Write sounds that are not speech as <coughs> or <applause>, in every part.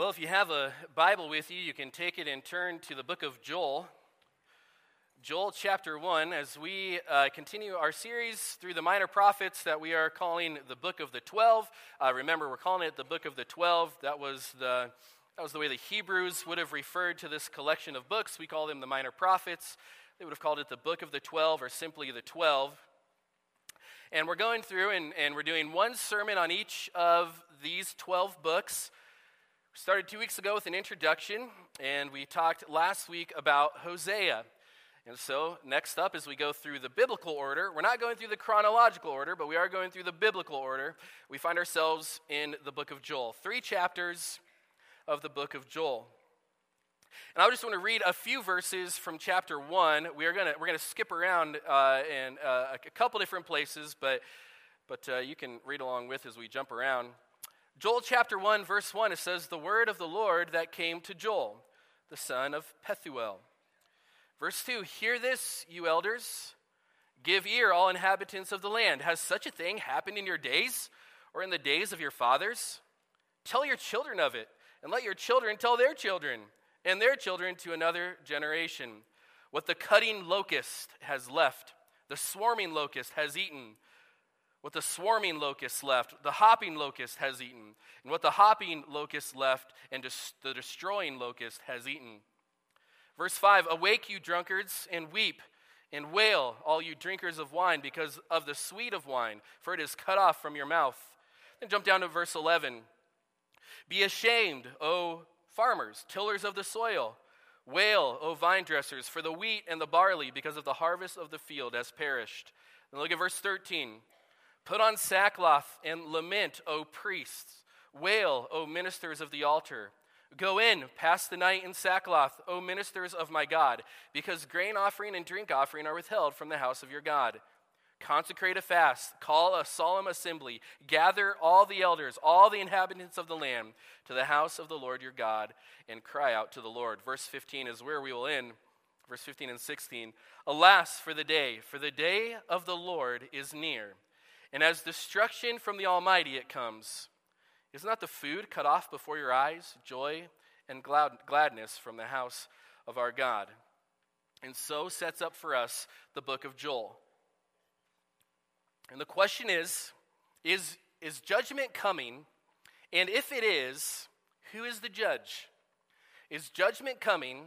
Well, if you have a Bible with you, you can take it and turn to the book of Joel. Joel chapter 1, as we uh, continue our series through the minor prophets that we are calling the book of the 12. Uh, remember, we're calling it the book of the 12. That was the, that was the way the Hebrews would have referred to this collection of books. We call them the minor prophets. They would have called it the book of the 12 or simply the 12. And we're going through and, and we're doing one sermon on each of these 12 books. Started two weeks ago with an introduction, and we talked last week about Hosea. And so, next up, as we go through the biblical order, we're not going through the chronological order, but we are going through the biblical order. We find ourselves in the book of Joel, three chapters of the book of Joel. And I just want to read a few verses from chapter one. We are gonna we're gonna skip around uh, in uh, a couple different places, but but uh, you can read along with as we jump around. Joel chapter 1, verse 1, it says, The word of the Lord that came to Joel, the son of Pethuel. Verse 2, Hear this, you elders. Give ear, all inhabitants of the land. Has such a thing happened in your days or in the days of your fathers? Tell your children of it, and let your children tell their children, and their children to another generation. What the cutting locust has left, the swarming locust has eaten what the swarming locust left, the hopping locust has eaten. And what the hopping locust left, and the destroying locust has eaten. Verse 5 Awake, you drunkards, and weep, and wail, all you drinkers of wine, because of the sweet of wine, for it is cut off from your mouth. Then jump down to verse 11. Be ashamed, O farmers, tillers of the soil. Wail, O vine dressers, for the wheat and the barley, because of the harvest of the field, has perished. And look at verse 13. Put on sackcloth and lament, O priests. Wail, O ministers of the altar. Go in, pass the night in sackcloth, O ministers of my God, because grain offering and drink offering are withheld from the house of your God. Consecrate a fast, call a solemn assembly, gather all the elders, all the inhabitants of the land, to the house of the Lord your God, and cry out to the Lord. Verse 15 is where we will end. Verse 15 and 16. Alas for the day, for the day of the Lord is near and as destruction from the Almighty it comes. Is not the food cut off before your eyes, joy and glad, gladness from the house of our God? And so sets up for us the book of Joel. And the question is is, is judgment coming? And if it is, who is the judge? Is judgment coming?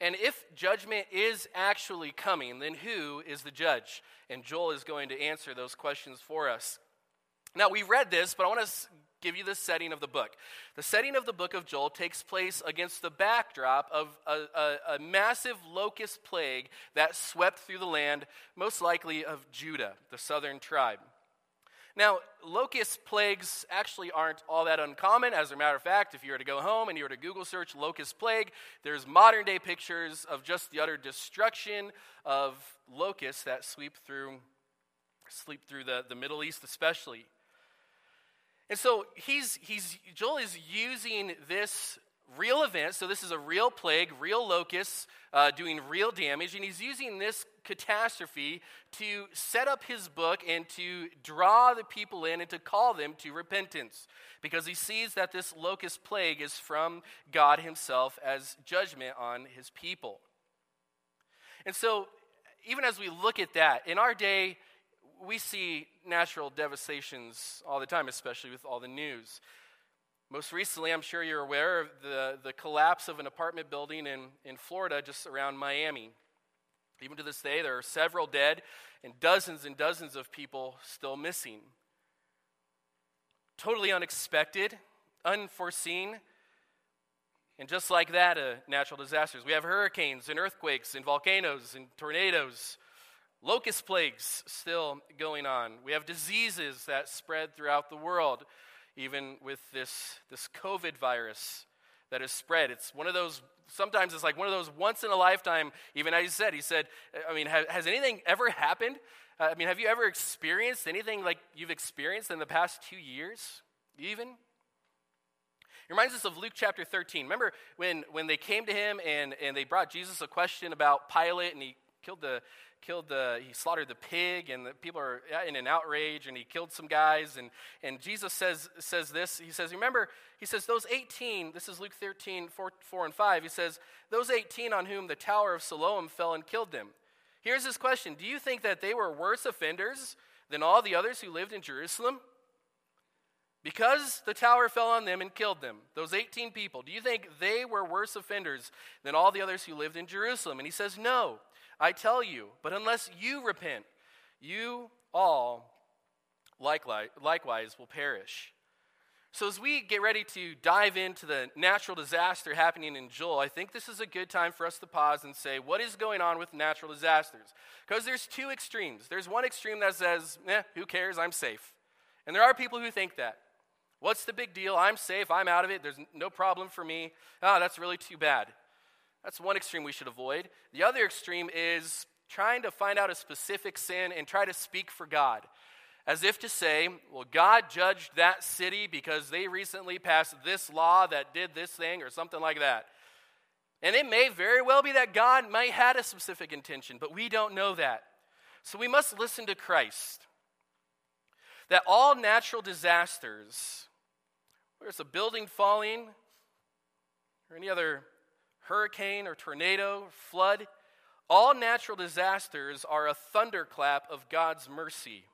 And if judgment is actually coming, then who is the judge? And Joel is going to answer those questions for us. Now, we read this, but I want to give you the setting of the book. The setting of the book of Joel takes place against the backdrop of a, a, a, massive locust plague that swept through the land, most likely of Judah, the southern tribe. Now, locust plagues actually aren't all that uncommon. As a matter of fact, if you were to go home and you were to Google search locust plague, there's modern day pictures of just the utter destruction of locusts that sweep through, sleep through the, the Middle East, especially. And so he's, he's, Joel is using this real event. So this is a real plague, real locusts uh, doing real damage, and he's using this catastrophe to set up his book and to draw the people in and to call them to repentance because he sees that this locust plague is from God himself as judgment on his people. And so, even as we look at that, in our day, we see natural devastations all the time, especially with all the news. Most recently, I'm sure you're aware of the, the collapse of an apartment building in, in Florida just around Miami. Even to this day, there are several dead and dozens and dozens of people still missing. Totally unexpected, unforeseen. And just like that, uh, natural disasters. We have hurricanes and earthquakes and volcanoes and tornadoes, locust plagues still going on. We have diseases that spread throughout the world even with this, this COVID virus that has spread. It's one of those, sometimes it's like one of those once in a lifetime, even as he said, he said, I mean, has, has anything ever happened? Uh, I mean, have you ever experienced anything like you've experienced in the past two years, even? It reminds us of Luke chapter 13. Remember when, when they came to him and, and they brought Jesus a question about Pilate, and he killed the, killed the, he slaughtered the pig, and the people are in an outrage, and he killed some guys. And, and Jesus says, says this He says, Remember, he says, those 18, this is Luke 13, 4, 4 and 5. He says, Those 18 on whom the tower of Siloam fell and killed them. Here's his question Do you think that they were worse offenders than all the others who lived in Jerusalem? Because the tower fell on them and killed them, those 18 people, do you think they were worse offenders than all the others who lived in Jerusalem? And he says, No, I tell you, but unless you repent, you all likewise, likewise will perish. So, as we get ready to dive into the natural disaster happening in Joel, I think this is a good time for us to pause and say, what is going on with natural disasters? Because there's two extremes. There's one extreme that says, eh, who cares? I'm safe. And there are people who think that. What's the big deal? I'm safe. I'm out of it. There's no problem for me. Ah, oh, that's really too bad. That's one extreme we should avoid. The other extreme is trying to find out a specific sin and try to speak for God. As if to say, well, God judged that city because they recently passed this law that did this thing or something like that. And it may very well be that God might had a specific intention, but we don't know that. So we must listen to Christ. That all natural disasters, whether it's a building falling or any other hurricane or tornado, flood, all natural disasters are a thunderclap of God's mercy.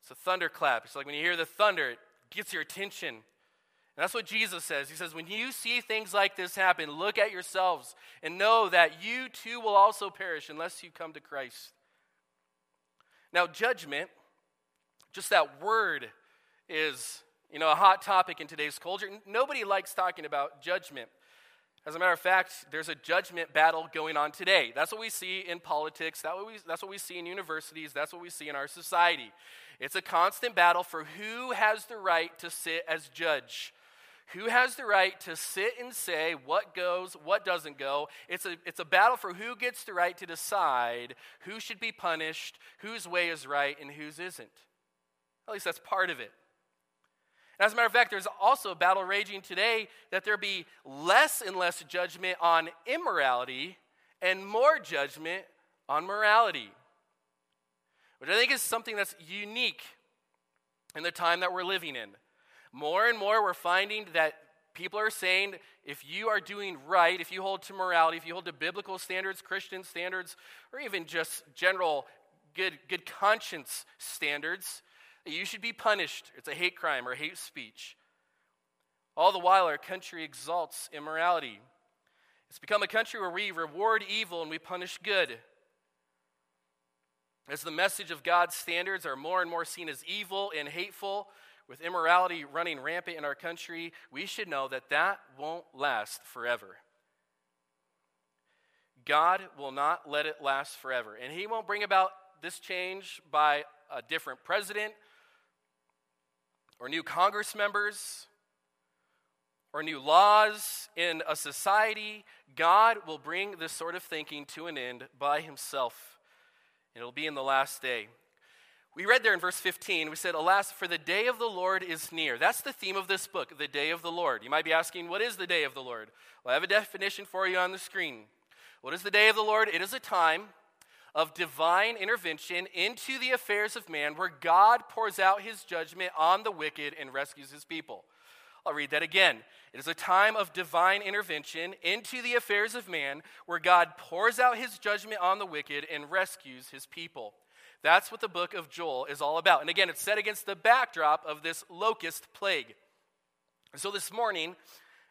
It's a thunderclap. It's like when you hear the thunder, it gets your attention. And that's what Jesus says. He says, when you see things like this happen, look at yourselves and know that you too will also perish unless you come to Christ. Now, judgment, just that word is you know, a hot topic in today's culture. Nobody likes talking about judgment. As a matter of fact, there's a judgment battle going on today. That's what we see in politics. That's what we, that's what we see in universities. That's what we see in our society. It's a constant battle for who has the right to sit as judge. Who has the right to sit and say what goes, what doesn't go? It's a, it's a battle for who gets the right to decide who should be punished, whose way is right, and whose isn't. At least that's part of it. As a matter of fact, there's also a battle raging today that there be less and less judgment on immorality and more judgment on morality, which I think is something that's unique in the time that we're living in. More and more, we're finding that people are saying if you are doing right, if you hold to morality, if you hold to biblical standards, Christian standards, or even just general good, good conscience standards, you should be punished. It's a hate crime or hate speech. All the while, our country exalts immorality. It's become a country where we reward evil and we punish good. As the message of God's standards are more and more seen as evil and hateful, with immorality running rampant in our country, we should know that that won't last forever. God will not let it last forever. And He won't bring about this change by a different president or new Congress members or new laws in a society, God will bring this sort of thinking to an end by himself. And it'll be in the last day. We read there in verse 15, we said, Alas, for the day of the Lord is near. That's the theme of this book, the day of the Lord. You might be asking, What is the day of the Lord? Well, I have a definition for you on the screen. What is the day of the Lord? It is a time of divine intervention into the affairs of man where God pours out his judgment on the wicked and rescues his people. I'll read that again. It is a time of divine intervention into the affairs of man where God pours out his judgment on the wicked and rescues his people. That's what the book of Joel is all about. And again, it's set against the backdrop of this locust plague. so this morning,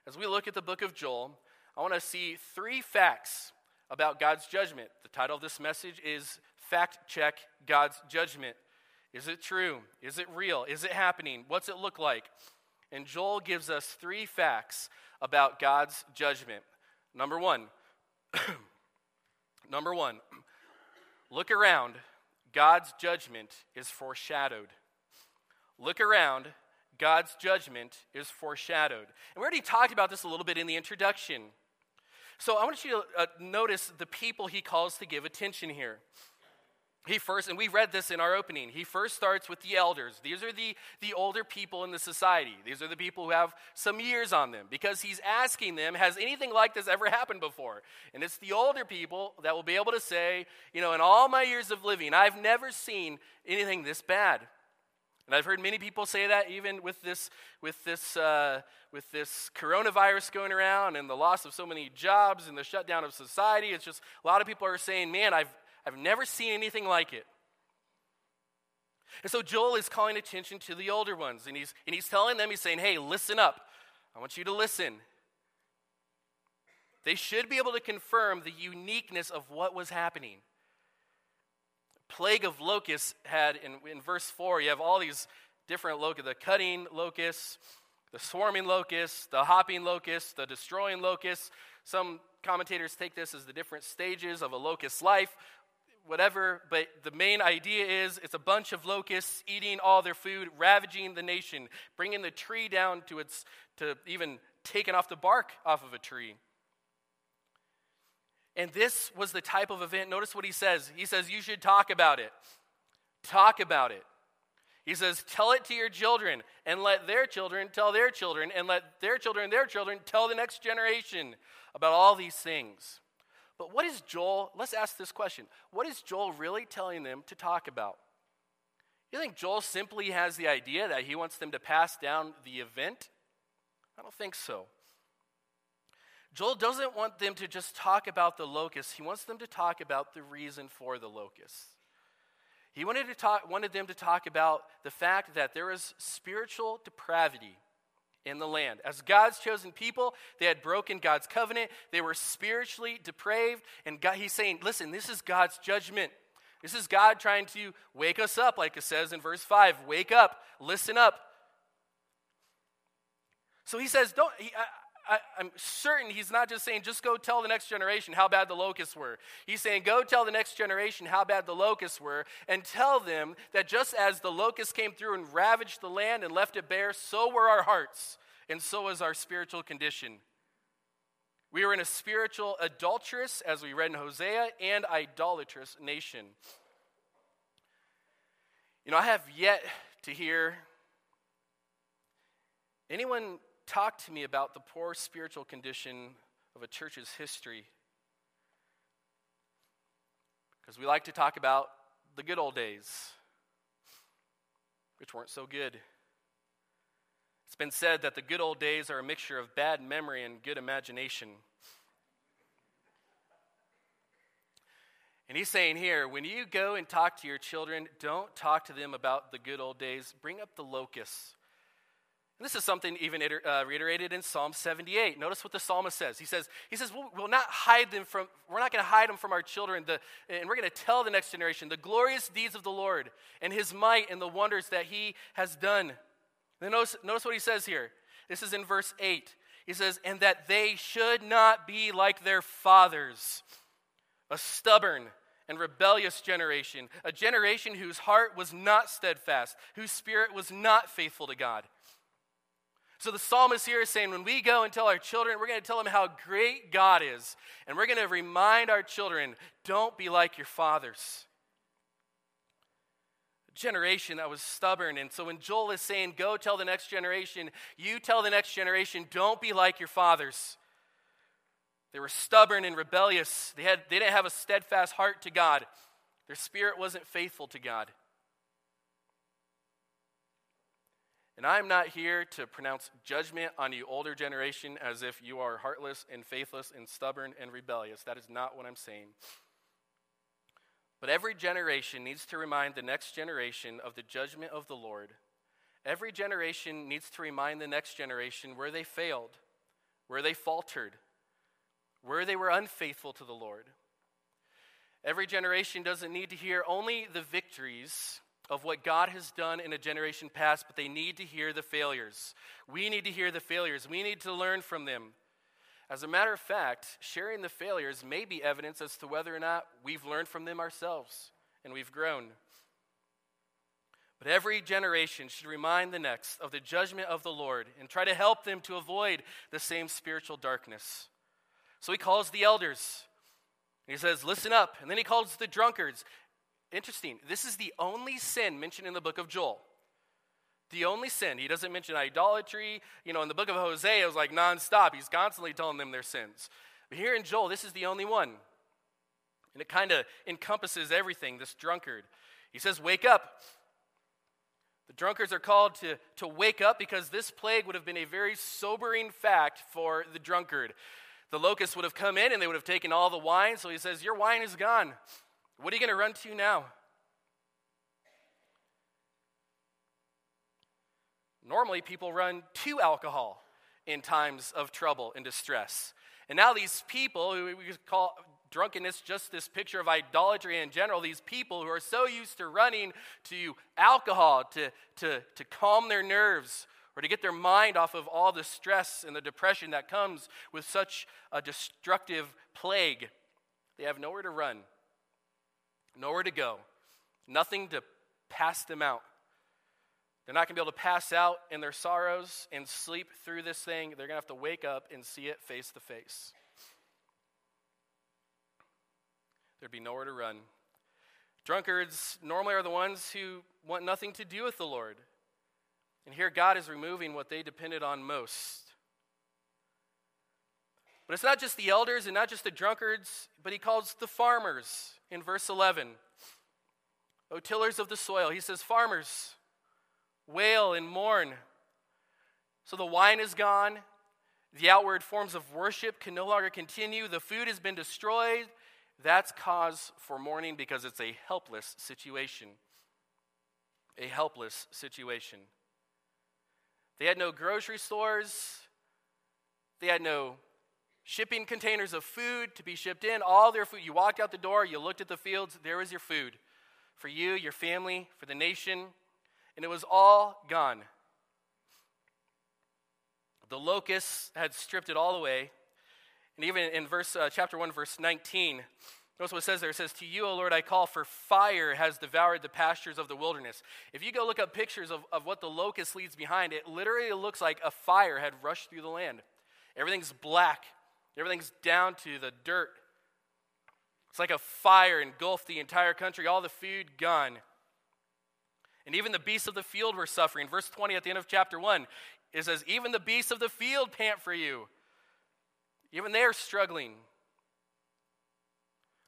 as we look at the book of Joel, I want to see three facts about God's judgment. The title of this message is Fact Check God's Judgment. Is it true? Is it real? Is it happening? What's it look like? And Joel gives us three facts about God's judgment. Number one, <clears throat> number one, look around. God's judgment is foreshadowed. Look around. God's judgment is foreshadowed. And we already talked about this a little bit in the introduction. So I want you to uh, notice the people he calls to give attention here. he first, and we read this in our opening, he first starts with the elders. These are the, the older people in the society. These are the people who have some years on them because he's asking them, has anything like this ever happened before? And it's the older people that will be able to say, you know, in all my years of living, I've never seen anything this bad. And I've heard many people say that even with this, with this, uh, with this coronavirus going around and the loss of so many jobs and the shutdown of society. It's just a lot of people are saying, man, I've, I've never seen anything like it. And so Joel is calling attention to the older ones, and he's, and he's telling them, he's saying, hey, listen up. I want you to listen. They should be able to confirm the uniqueness of what was happening. Plague of locusts had, in, in verse 4, you have all these different locusts the cutting locusts, the swarming locusts, the hopping locusts, the destroying locusts. Some commentators take this as the different stages of a locust's life whatever, but the main idea is it's a bunch of locusts eating all their food, ravaging the nation, bringing the tree down to its, to even taking off the bark off of a tree. And this was the type of event. Notice what he says. He says, You should talk about it. Talk about it. He says, Tell it to your children, and let their children tell their children, and let their children, their children tell the next generation about all these things. But what is Joel, let's ask this question. What is Joel really telling them to talk about? You think Joel simply has the idea that he wants them to pass down the event? I don't think so. Joel doesn't want them to just talk about the locusts, he wants them to talk about the reason for the locusts. He wanted, to talk, wanted them to talk about the fact that there is spiritual depravity in the land. As God's chosen people, they had broken God's covenant. They were spiritually depraved. And God, he's saying, listen, this is God's judgment. This is God trying to wake us up, like it says in verse 5. Wake up, listen up. So he says, don't. He, I, am certain he's not just saying, just go tell the next generation how bad the locusts were. He's saying, go tell the next generation how bad the locusts were, and tell them that just as the locusts came through and ravaged the land and left it bare, so were our hearts, and so is our spiritual condition. We were in a spiritual adulterous, as we read in Hosea, and idolatrous nation. You know, I have yet to hear anyone talk to me about the poor spiritual condition of a church's history. Because we like to talk about the good old days, which weren't so good. It's been said that the good old days are a mixture of bad memory and good imagination. And he's saying here, when you go and talk to your children, don't talk to them about the good old days. Bring up the locusts. And this is something even uh, reiterated in Psalm 78. Notice what the psalmist says. He says, he says we'll, we'll not hide them from, we're not going to hide them from our children, the, and we're going to tell the next generation the glorious deeds of the Lord and his might and the wonders that he has done. Then notice, notice what he says here. This is in verse 8. He says, and that they should not be like their fathers, a stubborn and rebellious generation, a generation whose heart was not steadfast, whose spirit was not faithful to God. So the psalmist here is saying, when we go and tell our children, we're going to tell them how great God is. And we're going to remind our children, don't be like your fathers. A generation that was stubborn. And so when Joel is saying, go tell the next generation, you tell the next generation, don't be like your fathers. They were stubborn and rebellious. They, had, they didn't have a steadfast heart to God. Their spirit wasn't faithful to God. And I'm not here to pronounce judgment on you older generation as if you are heartless and faithless and stubborn and rebellious. That is not what I'm saying. But every generation needs to remind the next generation of the judgment of the Lord. Every generation needs to remind the next generation where they failed, where they faltered, where they were unfaithful to the Lord. Every generation doesn't need to hear only the victories of what God has done in a generation past, but they need to hear the failures. We need to hear the failures. We need to learn from them. As a matter of fact, sharing the failures may be evidence as to whether or not we've learned from them ourselves and we've grown. But every generation should remind the next of the judgment of the Lord and try to help them to avoid the same spiritual darkness. So he calls the elders. He says, Listen up. And then he calls the drunkards interesting. This is the only sin mentioned in the book of Joel. The only sin. He doesn't mention idolatry. You know, in the book of Hosea, it was like nonstop. He's constantly telling them their sins. But here in Joel, this is the only one. And it kind of encompasses everything this drunkard. He says, Wake up. The drunkards are called to, to wake up because this plague would have been a very sobering fact for the drunkard. The locusts would have come in and they would have taken all the wine. So he says, Your wine is gone. What are you going to run to now? Normally, people run to alcohol in times of trouble and distress. And now, these people who we call drunkenness just this picture of idolatry in general, these people who are so used to running to alcohol to, to, to calm their nerves or to get their mind off of all the stress and the depression that comes with such a destructive plague, they have nowhere to run, nowhere to go, nothing to pass them out. They're not going to be able to pass out in their sorrows and sleep through this thing. They're going to have to wake up and see it face to face. There'd be nowhere to run. Drunkards normally are the ones who want nothing to do with the Lord. And here God is removing what they depended on most. But it's not just the elders and not just the drunkards, but he calls the farmers in verse 11. O tillers of the soil. He says, Farmers, wail and mourn. So the wine is gone. The outward forms of worship can no longer continue. The food has been destroyed. That's cause for mourning because it's a helpless situation. A helpless situation. They had no grocery stores. They had no shipping containers of food to be shipped in. All their food. You walked out the door, you looked at the fields, there was your food for you, your family, for the nation and it was all gone. The locusts had stripped it all away. And even in verse uh, chapter 1 verse 19, notice what it says there. It says, "To you, O Lord, I call for fire has devoured the pastures of the wilderness." If you go look up pictures of, of what the locust leaves behind, it literally looks like a fire had rushed through the land. Everything's black. Everything's down to the dirt. It's like a fire engulfed the entire country, all the food gone. And even the beasts of the field were suffering. Verse 20 at the end of chapter 1, it says, Even the beasts of the field pant for you. Even they are struggling.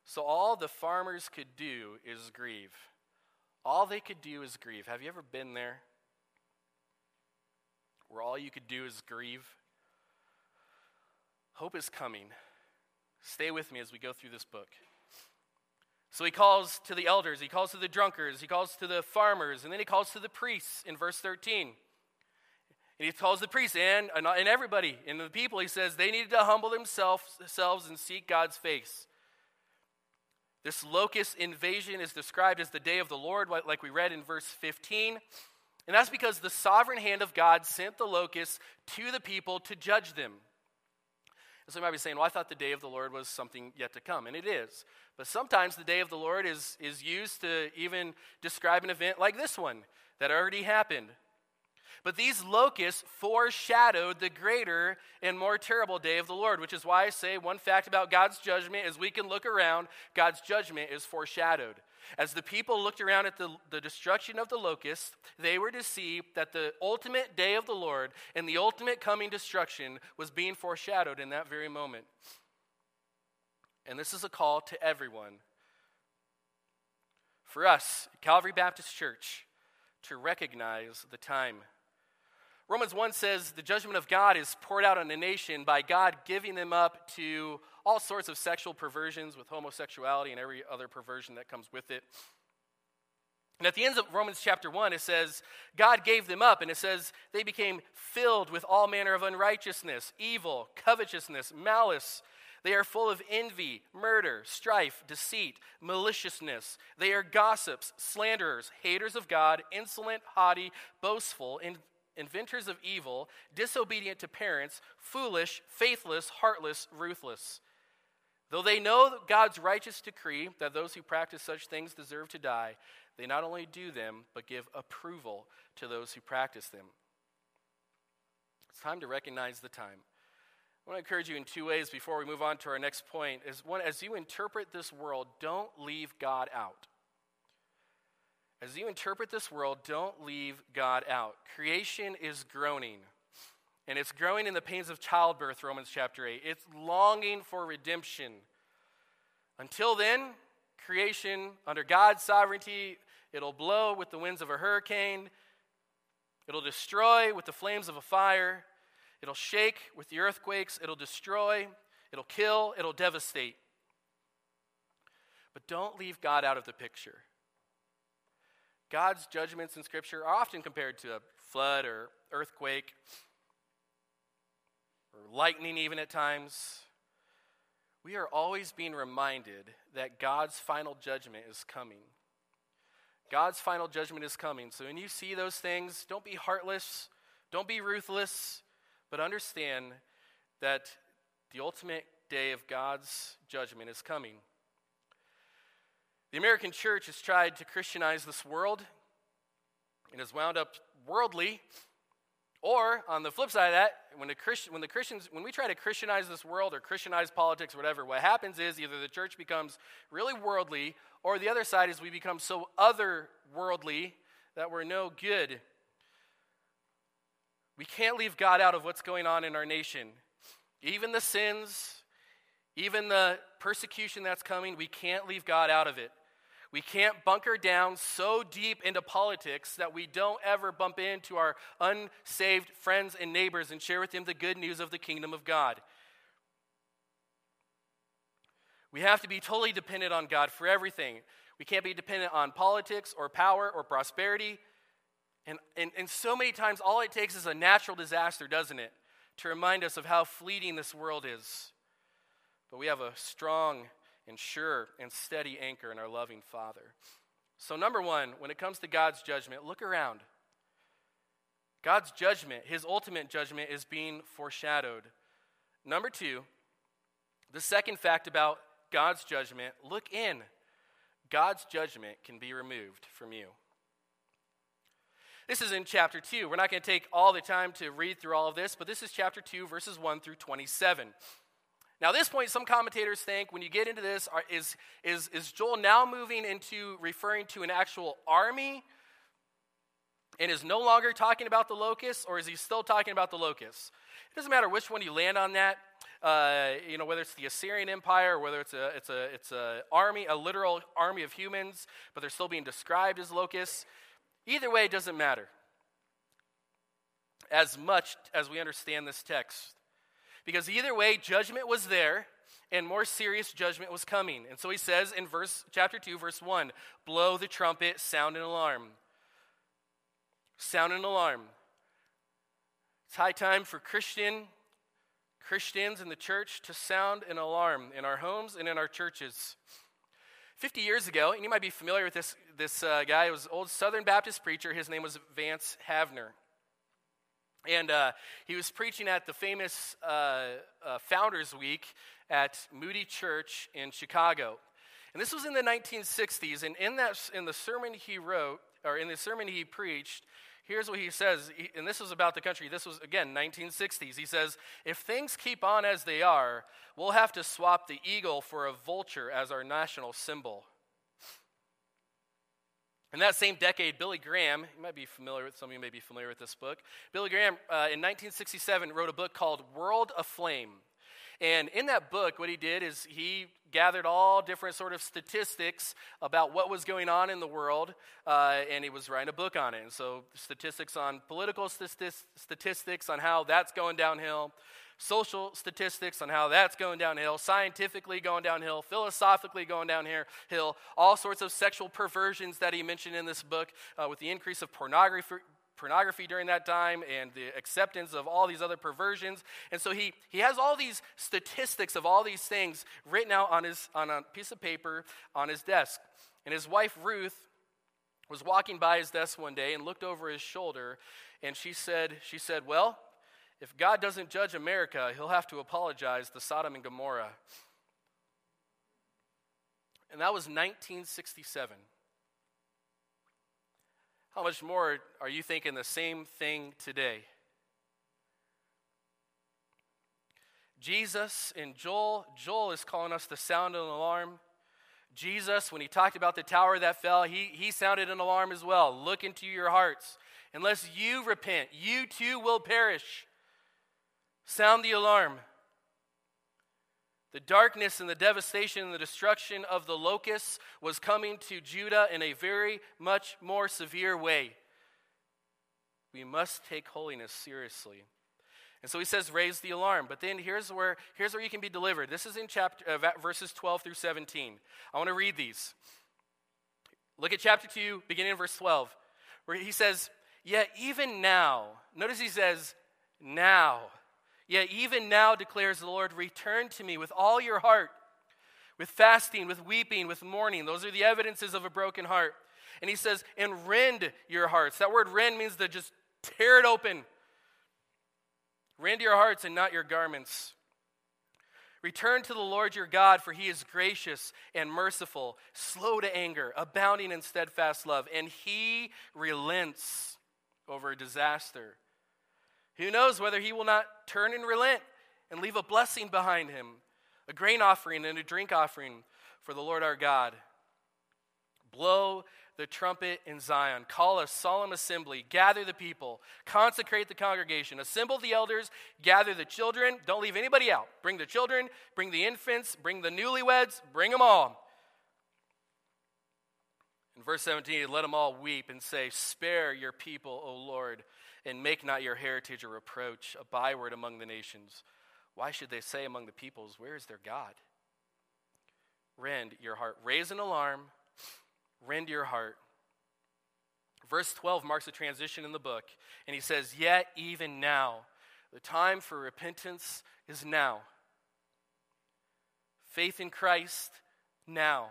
So all the farmers could do is grieve. All they could do is grieve. Have you ever been there? Where all you could do is grieve? Hope is coming. Stay with me as we go through this book. So he calls to the elders, he calls to the drunkards, he calls to the farmers, and then he calls to the priests in verse 13. And he calls the priests and, and everybody, and the people, he says they needed to humble themselves, and seek God's face. This locust invasion is described as the day of the Lord, like we read in verse 15. And that's because the sovereign hand of God sent the locusts to the people to judge them. And so you might be saying, well, I thought the day of the Lord was something yet to come. And it is. But sometimes the day of the Lord is, is used to even describe an event like this one that already happened. But these locusts foreshadowed the greater and more terrible day of the Lord, which is why I say one fact about God's judgment is we can look around, God's judgment is foreshadowed. As the people looked around at the, the destruction of the locusts, they were to see that the ultimate day of the Lord and the ultimate coming destruction was being foreshadowed in that very moment. And this is a call to everyone. For us, Calvary Baptist Church, to recognize the time. Romans 1 says the judgment of God is poured out on a nation by God giving them up to all sorts of sexual perversions with homosexuality and every other perversion that comes with it. And at the end of Romans chapter 1, it says, God gave them up, and it says they became filled with all manner of unrighteousness, evil, covetousness, malice. They are full of envy, murder, strife, deceit, maliciousness. They are gossips, slanderers, haters of God, insolent, haughty, boastful, inventors of evil, disobedient to parents, foolish, faithless, heartless, ruthless. Though they know God's righteous decree that those who practice such things deserve to die, they not only do them, but give approval to those who practice them. It's time to recognize the time. I want to encourage you in two ways before we move on to our next point. Is one, as you interpret this world, don't leave God out. As you interpret this world, don't leave God out. Creation is groaning, and it's growing in the pains of childbirth, Romans chapter 8. It's longing for redemption. Until then, creation, under God's sovereignty, it'll blow with the winds of a hurricane, it'll destroy with the flames of a fire, it'll shake with the earthquakes, it'll destroy, it'll kill, it'll devastate. But don't leave God out of the picture. God's judgments in Scripture are often compared to a flood or earthquake or lightning, even at times. We are always being reminded that God's final judgment is coming. God's final judgment is coming. So when you see those things, don't be heartless, don't be ruthless, but understand that the ultimate day of God's judgment is coming. The American church has tried to Christianize this world and has wound up worldly. Or on the flip side of that, when the, when the Christians, when we try to Christianize this world or Christianize politics or whatever, what happens is either the church becomes really worldly, or the other side is we become so otherworldly that we're no good. We can't leave God out of what's going on in our nation. Even the sins, even the persecution that's coming, we can't leave God out of it. We can't bunker down so deep into politics that we don't ever bump into our unsaved friends and neighbors and share with them the good news of the kingdom of God. We have to be totally dependent on God for everything. We can't be dependent on politics or power or prosperity. And, and, and so many times, all it takes is a natural disaster, doesn't it, to remind us of how fleeting this world is. But we have a strong and sure and steady anchor in our loving Father. So, number one, when it comes to God's judgment, look around. God's judgment, his ultimate judgment, is being foreshadowed. Number two, the second fact about God's judgment look in. God's judgment can be removed from you. This is in chapter 2. We're not going to take all the time to read through all of this, but this is chapter 2, verses 1 through 27. Now, at this point, some commentators think when you get into this, are, is, is, is Joel now moving into referring to an actual army and is no longer talking about the locusts, or is he still talking about the locusts? It doesn't matter which one you land on that. Uh, you know, whether it's the Assyrian Empire or whether it's a it's a it's a army, a literal army of humans, but they're still being described as locusts. Either way, it doesn't matter. As much as we understand this text, because either way, judgment was there and more serious judgment was coming. And so he says in verse chapter 2 verse 1, blow the trumpet, sound an alarm. Sound an alarm. It's high time for Christian Christians in the church to sound an alarm in our homes and in our churches. 50 years ago, and you might be familiar with this, this uh, guy, was an old Southern Baptist preacher. His name was Vance Havner. And uh, he was preaching at the famous uh, uh, Founders Week at Moody Church in Chicago. And this was in the 1960s. And in, that, in the sermon he wrote, or in the sermon he preached, here's what he says. and this was about the country. This was, again, 1960s. He says, If things keep on as they are, we'll have to swap the eagle for a vulture as our national symbol. In that same decade, Billy Graham, you might be familiar with, some of you may be familiar with this book. Billy Graham, uh, in 1967, wrote a book called World Aflame. And in that book, what he did is he gathered all different sort of statistics about what was going on in the world, uh, and he was writing a book on it. And so, statistics on political statistics on how that's going downhill, social statistics on how that's going downhill, scientifically going downhill, philosophically going downhill, all sorts of sexual perversions that he mentioned in this book uh, with the increase of pornography, pornography during that time and the acceptance of all these other perversions. And so he, he has all these statistics of all these things written out on, his, on a piece of paper on his desk. And his wife, Ruth, was walking by his desk one day and looked over his shoulder and she said, she said, Well, if God doesn't judge America, he'll have to apologize to Sodom and Gomorrah. And that was 1967. How much more are you thinking the same thing today? Jesus and Joel, Joel is calling us to sound an alarm. Jesus, when he talked about the tower that fell, he, he sounded an alarm as well. Look into your hearts. Unless you repent, you too will perish. Sound the alarm. The darkness and the devastation and the destruction of the locusts was coming to Judah in a very much more severe way. We must take holiness seriously. And so he says, raise the alarm. But then here's where, here's where you can be delivered. This is in chapter, uh, verses 12 through 17. I want to read these. Look at chapter 2, beginning in verse 12, where he says, Yet even now, notice he says, now. Yet even now, declares the Lord, return to me with all your heart, with fasting, with weeping, with mourning. Those are the evidences of a broken heart. And he says, and rend your hearts. That word rend means to just tear it open Rend your hearts and not your garments. Return to the Lord your God, for he is gracious and merciful, slow to anger, abounding in steadfast love, and he relents over a disaster. Who knows whether he will not turn and relent and leave a blessing behind him, a grain offering and a drink offering for the Lord our God. Blow the trumpet in Zion. Call a solemn assembly. Gather the people. Consecrate the congregation. Assemble the elders. Gather the children. Don't leave anybody out. Bring the children. Bring the infants. Bring the newlyweds. Bring them all. In verse 17, let them all weep and say, Spare your people, O Lord, and make not your heritage a reproach, a byword among the nations. Why should they say among the peoples, Where is their God? Rend your heart. Raise an alarm rend your heart. Verse 12 marks a transition in the book, and he says, Yet even now, the time for repentance is now. Faith in Christ now.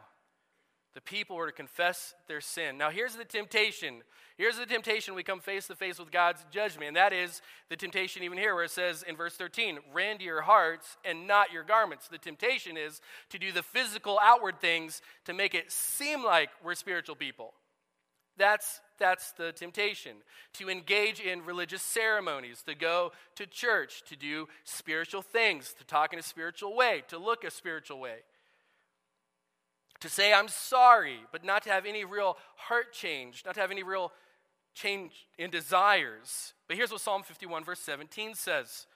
The people were to confess their sin. Now, here's the temptation. Here's the temptation we come face to face with God's judgment. And that is the temptation even here, where it says in verse 13, rend your hearts and not your garments. The temptation is to do the physical, outward things to make it seem like we're spiritual people. That's, that's the temptation. To engage in religious ceremonies, to go to church, to do spiritual things, to talk in a spiritual way, to look a spiritual way to say I'm sorry, but not to have any real heart change, not to have any real change in desires. But here's what Psalm 51, verse 17 says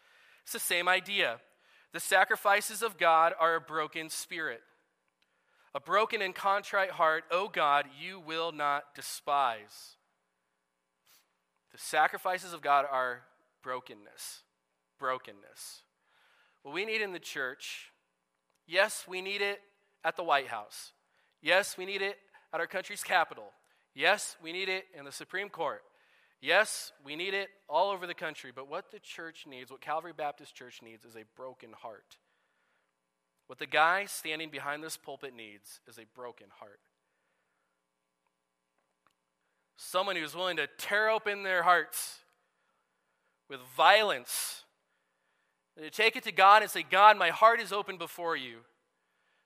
it's the same idea. The sacrifices of God are a broken spirit. A broken and contrite heart, O God, you will not despise. The sacrifices of God are brokenness. Brokenness. What we need in the church, yes, we need it at the White House. Yes, we need it at our country's capital. Yes, we need it in the Supreme Court. Yes, we need it all over the country. But what the church needs, what Calvary Baptist Church needs, is a broken heart. What the guy standing behind this pulpit needs is a broken heart. Someone who's willing to tear open their hearts with violence. To take it to God and say, God, my heart is open before you.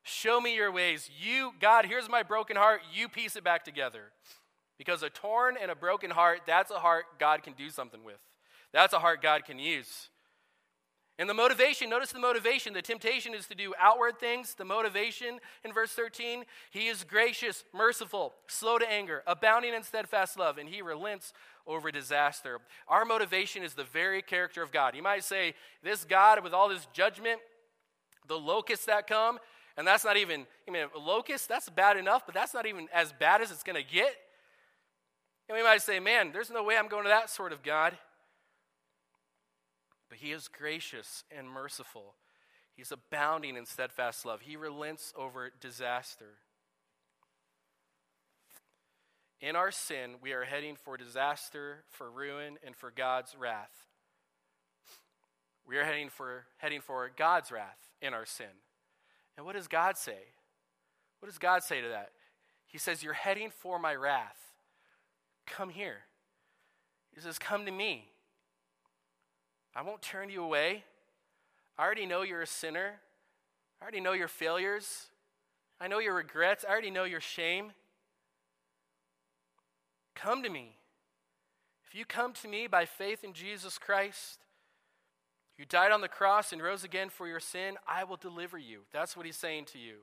Show me your ways. You, God, here's my broken heart. You piece it back together. Because a torn and a broken heart, that's a heart God can do something with. That's a heart God can use. And the motivation, notice the motivation. The temptation is to do outward things. The motivation in verse 13, he is gracious, merciful, slow to anger, abounding in steadfast love, and he relents over disaster. Our motivation is the very character of God. You might say, this God with all this judgment, the locusts that come, and that's not even, I mean, a locust, that's bad enough, but that's not even as bad as it's going to get. And we might say, man, there's no way I'm going to that sort of God. But he is gracious and merciful. He's abounding in steadfast love. He relents over disaster. In our sin, we are heading for disaster, for ruin, and for God's wrath. We are heading for, heading for God's wrath in our sin. And what does God say? What does God say to that? He says, You're heading for my wrath. Come here. He says, Come to me. I won't turn you away. I already know you're a sinner. I already know your failures. I know your regrets. I already know your shame. Come to me. If you come to me by faith in Jesus Christ, you died on the cross and rose again for your sin. I will deliver you. That's what he's saying to you.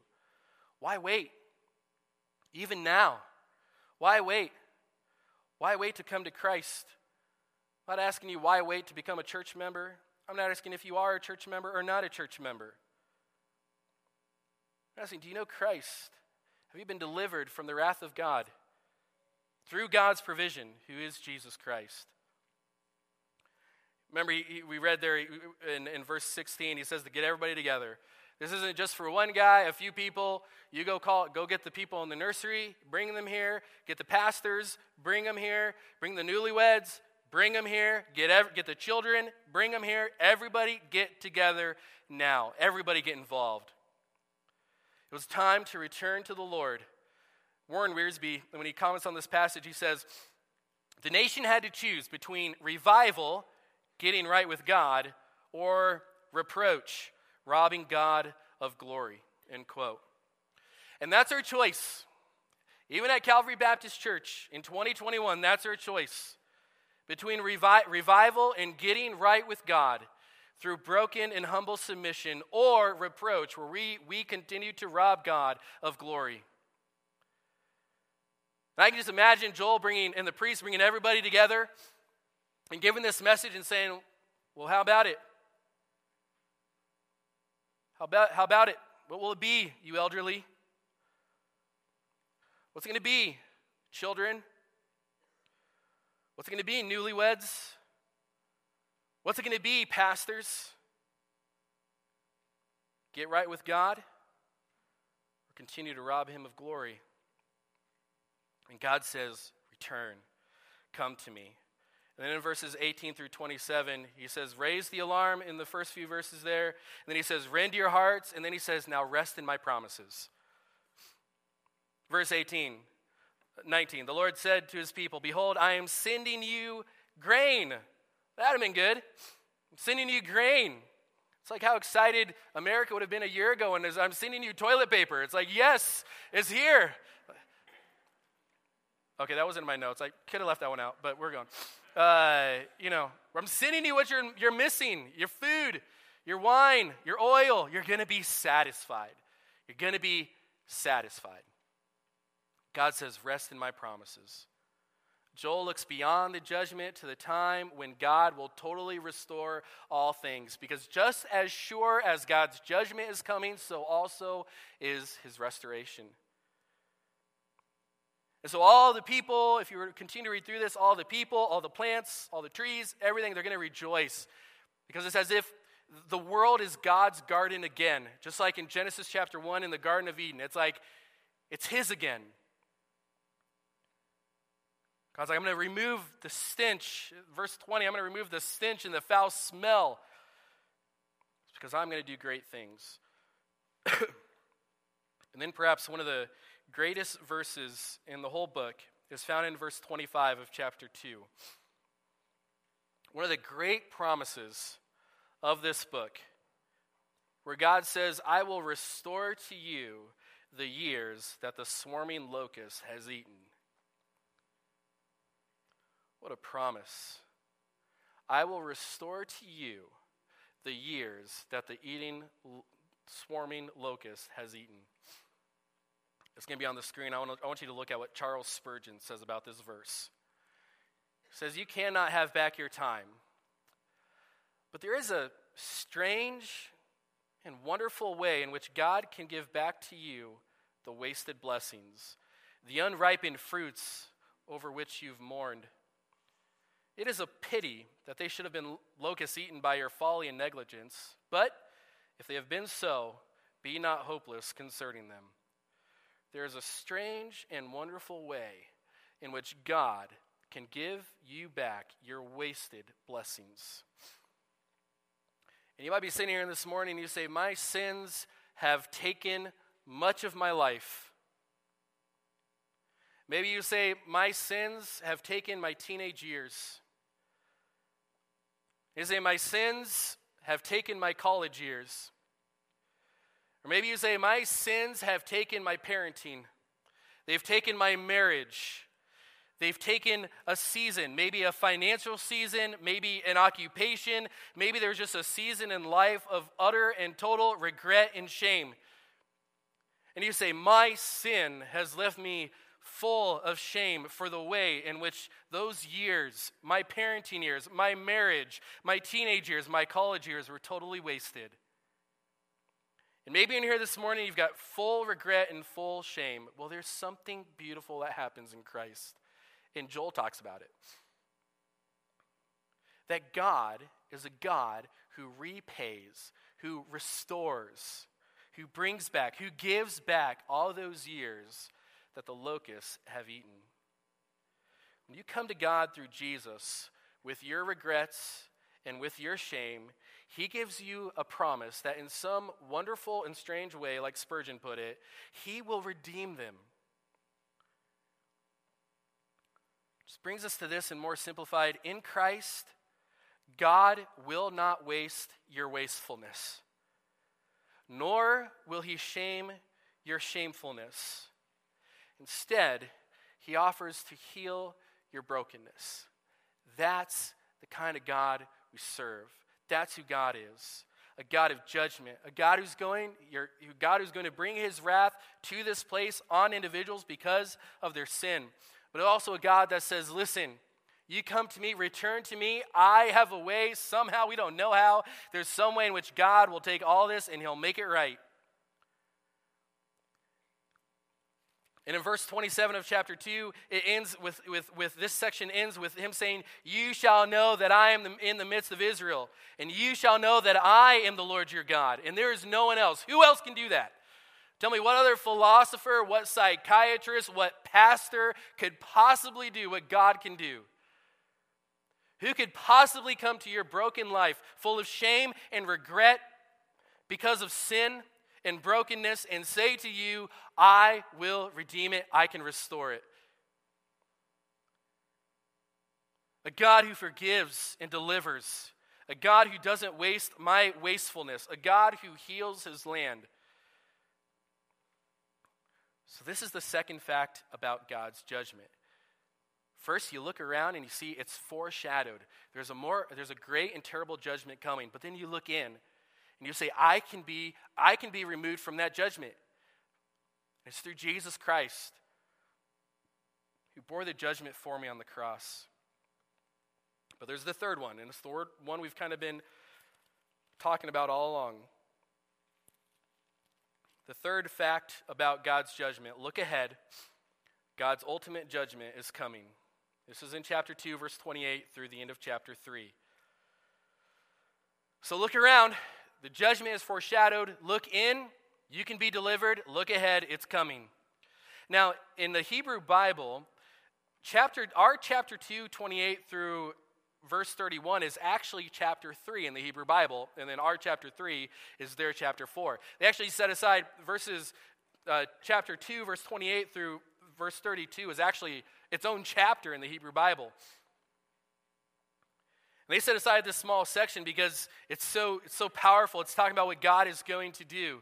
Why wait? Even now. Why wait? Why wait to come to Christ? I'm not asking you why wait to become a church member. I'm not asking if you are a church member or not a church member. I'm asking, do you know Christ? Have you been delivered from the wrath of God through God's provision, who is Jesus Christ? Remember, he, he, we read there in, in verse 16, he says to get everybody together. This isn't just for one guy, a few people. You go call, go get the people in the nursery, bring them here. Get the pastors, bring them here. Bring the newlyweds, bring them here. Get, ev- get the children, bring them here. Everybody get together now. Everybody get involved. It was time to return to the Lord. Warren Wiersbe, when he comments on this passage, he says, The nation had to choose between revival getting right with God, or reproach, robbing God of glory. End quote. And that's our choice. Even at Calvary Baptist Church in 2021, that's our choice. Between revi- revival and getting right with God through broken and humble submission, or reproach, where we, we continue to rob God of glory. And I can just imagine Joel bringing, and the priest bringing everybody together and giving this message and saying, Well, how about it? How about, how about it? What will it be, you elderly? What's it going to be, children? What's it going to be, newlyweds? What's it going to be, pastors? Get right with God or continue to rob him of glory? And God says, Return, come to me. And then in verses 18 through 27, he says, Raise the alarm in the first few verses there. And then he says, Rend your hearts. And then he says, Now rest in my promises. Verse 18, 19, the Lord said to his people, Behold, I am sending you grain. That'd have been good. I'm sending you grain. It's like how excited America would have been a year ago when I'm sending you toilet paper. It's like, yes, it's here. Okay, that wasn't in my notes. I could have left that one out, but we're going. Uh, you know, I'm sending you what you're, you're missing your food, your wine, your oil. You're going to be satisfied. You're going to be satisfied. God says, Rest in my promises. Joel looks beyond the judgment to the time when God will totally restore all things. Because just as sure as God's judgment is coming, so also is his restoration. And so, all the people, if you were to continue to read through this, all the people, all the plants, all the trees, everything, they're going to rejoice. Because it's as if the world is God's garden again. Just like in Genesis chapter 1 in the Garden of Eden. It's like it's His again. God's like, I'm going to remove the stench. Verse 20, I'm going to remove the stench and the foul smell. Because I'm going to do great things. <coughs> and then perhaps one of the greatest verses in the whole book is found in verse 25 of chapter 2. One of the great promises of this book, where God says, I will restore to you the years that the swarming locust has eaten. What a promise. I will restore to you the years that the eating, swarming locust has eaten. It's going to be on the screen. I want, to, I want you to look at what Charles Spurgeon says about this verse. He says, You cannot have back your time. But there is a strange and wonderful way in which God can give back to you the wasted blessings, the unripened fruits over which you've mourned. It is a pity that they should have been locust eaten by your folly and negligence, but if they have been so, be not hopeless concerning them. There is a strange and wonderful way in which God can give you back your wasted blessings. And you might be sitting here this morning and you say, My sins have taken much of my life. Maybe you say, My sins have taken my teenage years. You say, My sins have taken my college years. Or maybe you say, My sins have taken my parenting, they've taken my marriage. They've taken a season, maybe a financial season, maybe an occupation, maybe there's just a season in life of utter and total regret and shame. And you say, My sin has left me full of shame for the way in which those years, my parenting years, my marriage, my teenage years, my college years, were totally wasted. And maybe in here this morning you've got full regret and full shame. Well, there's something beautiful that happens in Christ. And Joel talks about it. That God is a God who repays, who restores, who brings back, who gives back all those years that the locusts have eaten. When you come to God through Jesus with your regrets and with your shame, He gives you a promise that in some wonderful and strange way, like Spurgeon put it, He will redeem them. This brings us to this and more simplified in Christ, God will not waste your wastefulness, nor will He shame your shamefulness. Instead, he offers to heal your brokenness. That's the kind of God we serve. That's who God is. A God of judgment, a God who's going, your, God who's going to bring his wrath to this place on individuals because of their sin. But also a God that says, listen, you come to me, return to me. I have a way. Somehow, we don't know how. There's some way in which God will take all this and he'll make it right. And in verse 27 of chapter 2, it ends with, with, with this section ends with him saying, You shall know that I am in the midst of Israel, and you shall know that I am the Lord your God, and there is no one else. Who else can do that? Tell me what other philosopher, what psychiatrist, what pastor could possibly do what God can do? Who could possibly come to your broken life full of shame and regret because of sin and brokenness and say to you, I will redeem it, I can restore it. A God who forgives and delivers, a God who doesn't waste my wastefulness, a God who heals his land. So, this is the second fact about God's judgment. First, you look around and you see it's foreshadowed. There's a more there's a great and terrible judgment coming. But then you look in and you say, I can be, I can be removed from that judgment. It's through Jesus Christ who bore the judgment for me on the cross. But there's the third one, and it's the one we've kind of been talking about all along. The third fact about God's judgment look ahead. God's ultimate judgment is coming. This is in chapter 2, verse 28 through the end of chapter 3. So look around. The judgment is foreshadowed. Look in, you can be delivered. Look ahead, it's coming. Now, in the Hebrew Bible, chapter our chapter 2, 28 through verse 31 is actually chapter 3 in the Hebrew Bible, and then our chapter 3 is their chapter 4. They actually set aside verses uh, chapter 2, verse 28 through verse 32 is actually its own chapter in the Hebrew Bible. And they set aside this small section because it's so, it's so powerful. It's talking about what God is going to do.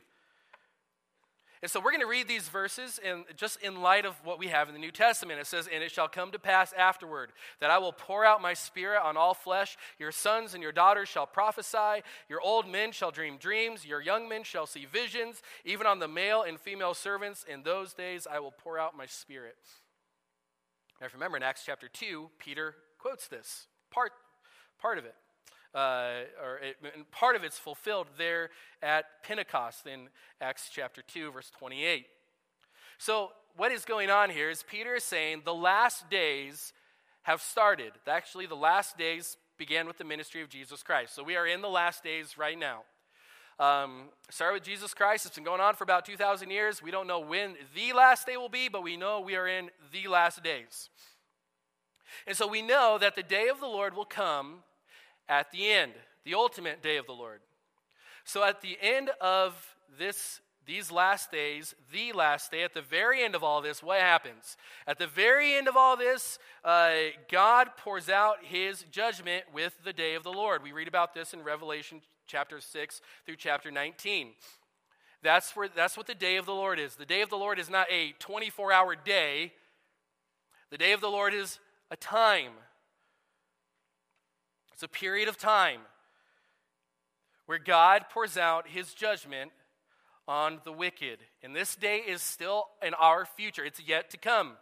And so we're going to read these verses and just in light of what we have in the New Testament. It says, And it shall come to pass afterward that I will pour out my spirit on all flesh. Your sons and your daughters shall prophesy. Your old men shall dream dreams. Your young men shall see visions. Even on the male and female servants, in those days I will pour out my spirit. Now, if you remember in Acts chapter 2, Peter quotes this part part of it. Uh, or it, part of it's fulfilled there at Pentecost in Acts chapter 2, verse 28. So, what is going on here is Peter is saying the last days have started. Actually, the last days began with the ministry of Jesus Christ. So, we are in the last days right now. Um, started with Jesus Christ. It's been going on for about 2,000 years. We don't know when the last day will be, but we know we are in the last days. And so we know that the day of the Lord will come at the end, the ultimate day of the Lord. So at the end of this these last days, the last day, at the very end of all this, what happens? At the very end of all this, uh, God pours out his judgment with the day of the Lord. We read about this in Revelation chapter 6 through chapter 19. That's, where, that's what the day of the Lord is. The day of the Lord is not a 24 hour day, the day of the Lord is a time. It's a period of time where God pours out his judgment on the wicked. And this day is still in our future, it's yet to come.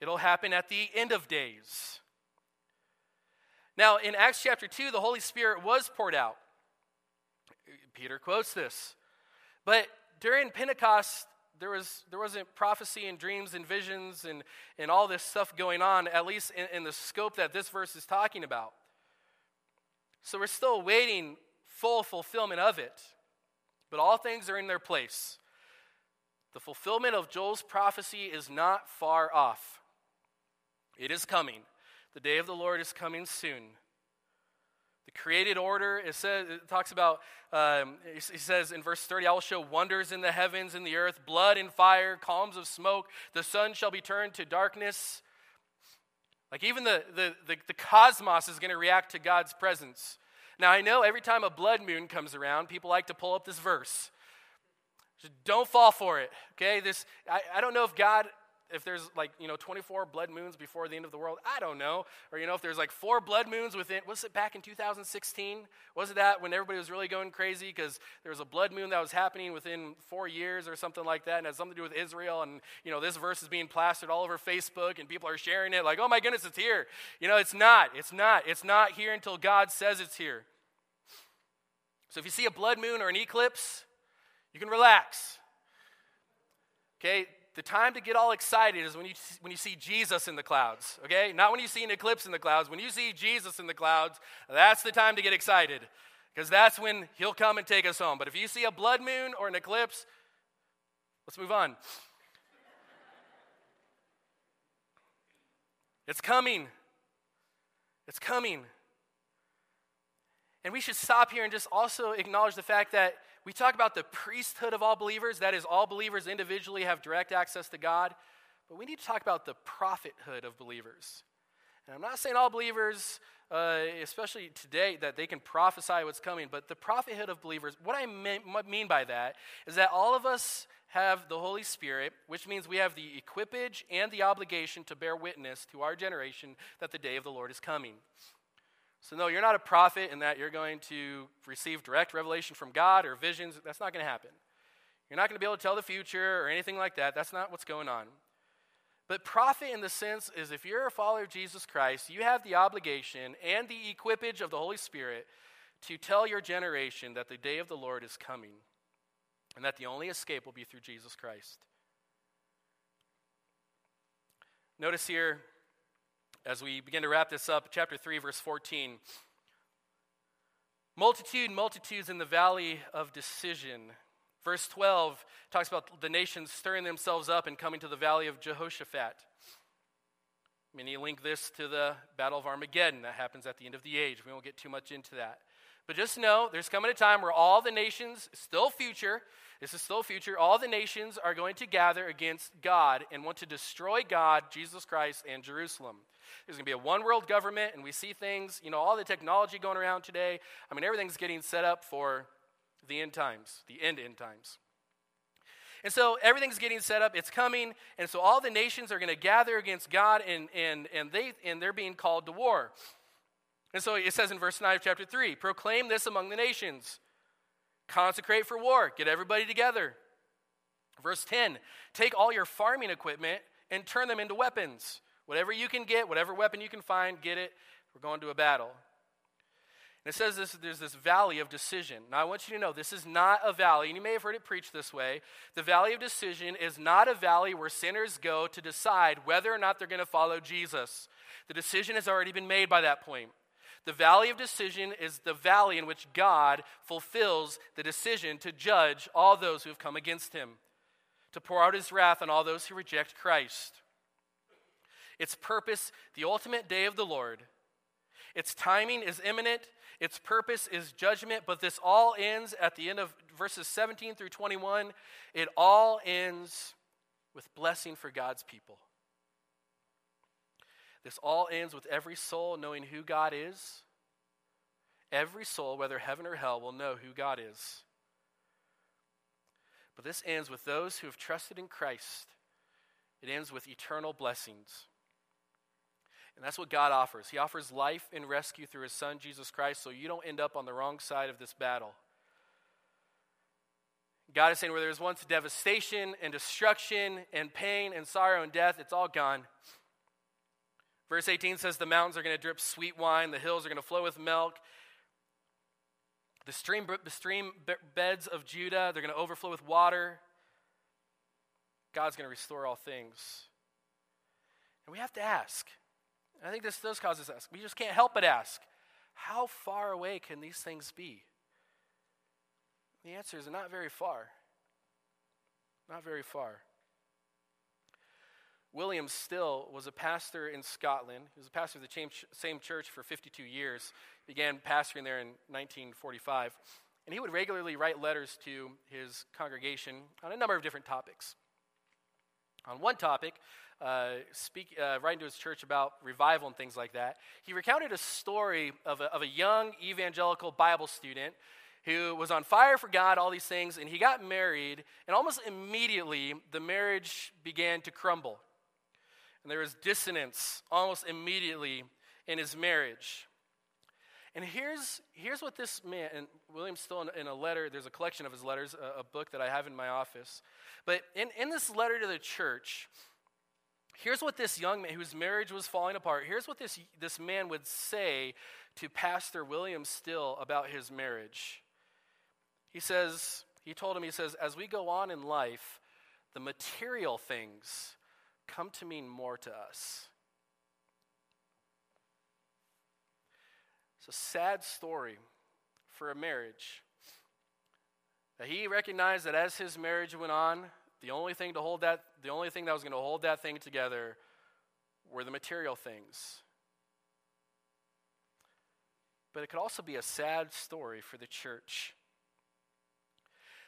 It'll happen at the end of days. Now, in Acts chapter 2, the Holy Spirit was poured out. Peter quotes this. But during Pentecost, there, was, there wasn't prophecy and dreams and visions and, and all this stuff going on, at least in, in the scope that this verse is talking about. So we're still waiting full fulfillment of it. But all things are in their place. The fulfillment of Joel's prophecy is not far off. It is coming. The day of the Lord is coming soon. The created order, it, says, it talks about, um, he says in verse 30, I will show wonders in the heavens and the earth, blood and fire, columns of smoke. The sun shall be turned to darkness. Like even the, the, the, the cosmos is going to react to God's presence. Now, I know every time a blood moon comes around, people like to pull up this verse. Don't fall for it, okay? This, I, I don't know if God if there's like, you know, 24 blood moons before the end of the world, I don't know. Or, you know, if there's like four blood moons within, was it back in 2016? Was it that when everybody was really going crazy because there was a blood moon that was happening within four years or something like that and has something to do with Israel? And, you know, this verse is being plastered all over Facebook and people are sharing it like, oh my goodness, it's here. You know, it's not. It's not. It's not here until God says it's here. So if you see a blood moon or an eclipse, you can relax. Okay, the time to get all excited is when you, when you see Jesus in the clouds, okay? Not when you see an eclipse in the clouds. When you see Jesus in the clouds, that's the time to get excited because that's when he'll come and take us home. But if you see a blood moon or an eclipse, let's move on. it's coming. It's coming. And we should stop here and just also acknowledge the fact that we talk about the priesthood of all believers, that is, all believers individually have direct access to God, but we need to talk about the prophethood of believers. And I'm not saying all believers, uh, especially today, that they can prophesy what's coming, but the prophethood of believers, what I mean by that is that all of us have the Holy Spirit, which means we have the equipage and the obligation to bear witness to our generation that the day of the Lord is coming. So, no, you're not a prophet in that you're going to receive direct revelation from God or visions. That's not going to happen. You're not going to be able to tell the future or anything like that. That's not what's going on. But prophet, in the sense, is if you're a follower of Jesus Christ, you have the obligation and the equipage of the Holy Spirit to tell your generation that the day of the Lord is coming and that the only escape will be through Jesus Christ. Notice here as we begin to wrap this up, chapter 3, verse 14. Multitude, multitudes in the valley of decision. Verse 12 talks about the nations stirring themselves up and coming to the valley of Jehoshaphat. Many link this to the Battle of Armageddon that happens at the end of the age. We won't get too much into that. But just know there's coming a time where all the nations, still future, this is still future, all the nations are going to gather against God and want to destroy God, Jesus Christ, and Jerusalem. There's going to be a one world government, and we see things, you know, all the technology going around today. I mean, everything's getting set up for the end times, the end end times. And so everything's getting set up, it's coming, and so all the nations are going to gather against God, and, and, and, they, and they're being called to war. And so it says in verse 9 of chapter 3 proclaim this among the nations, consecrate for war, get everybody together. Verse 10 take all your farming equipment and turn them into weapons. Whatever you can get, whatever weapon you can find, get it. We're going to a battle. And it says this, there's this valley of decision. Now, I want you to know this is not a valley, and you may have heard it preached this way. The valley of decision is not a valley where sinners go to decide whether or not they're going to follow Jesus. The decision has already been made by that point. The valley of decision is the valley in which God fulfills the decision to judge all those who have come against him, to pour out his wrath on all those who reject Christ its purpose, the ultimate day of the Lord. Its timing is imminent, its purpose is judgment, but this all ends at the end of verses 17 through 21. It all ends with blessing for God's people. This all ends with every soul knowing who God is. Every soul, whether heaven or hell, will know who God is. But this ends with those who have trusted in Christ. It ends with eternal blessings. And that's what God offers. He offers life and rescue through His Son, Jesus Christ, so you don't end up on the wrong side of this battle. God is saying, where there was once devastation and destruction and pain and sorrow and death, it's all gone. Verse 18 says, The mountains are going to drip sweet wine, the hills are going to flow with milk. The stream, the stream beds of Judah, they're going to overflow with water. God's going to restore all things. And we have to ask. I think this does cause us to ask. We just can't help but ask how far away can these things be? The answer is not very far. Not very far. William Still was a pastor in Scotland. He was a pastor of the same church for 52 years. Began pastoring there in 1945. And he would regularly write letters to his congregation on a number of different topics. On one topic, uh, speak, uh, writing to his church about revival and things like that, he recounted a story of a, of a young evangelical Bible student who was on fire for God, all these things, and he got married, and almost immediately the marriage began to crumble. And there was dissonance almost immediately in his marriage. And here's, here's what this man, and still in, in a letter, there's a collection of his letters, a, a, book that I have in my office. But in, in this letter to the church, here's what this young man whose marriage was falling apart, here's what this, this man would say to Pastor William Still about his marriage. He says, he told him, he says, as we go on in life, the material things come to mean more to us. It's a sad story for a marriage. That he recognized that as his marriage went on, the only thing to hold that, the only thing that was going to hold that thing together were the material things. But it could also be a sad story for the church.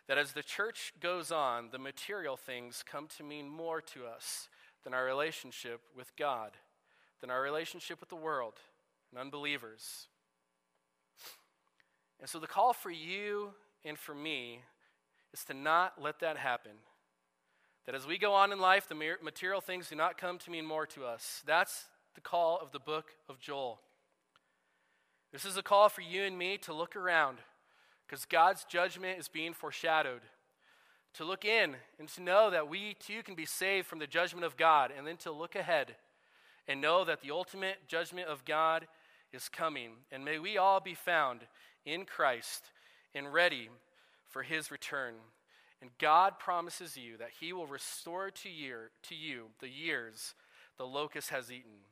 That as the church goes on, the material things come to mean more to us than our relationship with God, than our relationship with the world and unbelievers. And so the call for you and for me is to not let that happen. That as we go on in life, the material things do not come to mean more to us. That's the call of the book of Joel. This is a call for you and me to look around because God's judgment is being foreshadowed. To look in and to know that we too can be saved from the judgment of God, and then to look ahead and know that the ultimate judgment of God is coming. And may we all be found in Christ and ready for his return. And God promises you that he will restore to, year, to you the years the locust has eaten.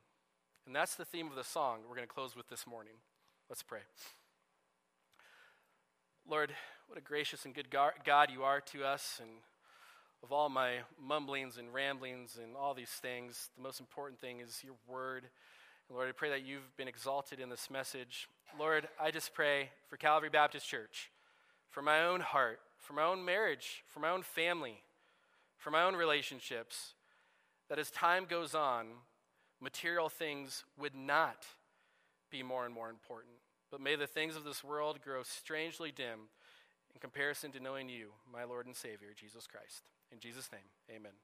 And that's the theme of the song we're going to close with this morning. Let's pray. Lord, what a gracious and good God you are to us. And of all my mumblings and ramblings and all these things, the most important thing is your word. And Lord, I pray that you've been exalted in this message. Lord, I just pray for Calvary Baptist Church, for my own heart, for my own marriage, for my own family, for my own relationships, that as time goes on, material things would not be more and more important. But may the things of this world grow strangely dim in comparison to knowing you, my Lord and Savior, Jesus Christ. In Jesus' name, amen.